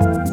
Bye.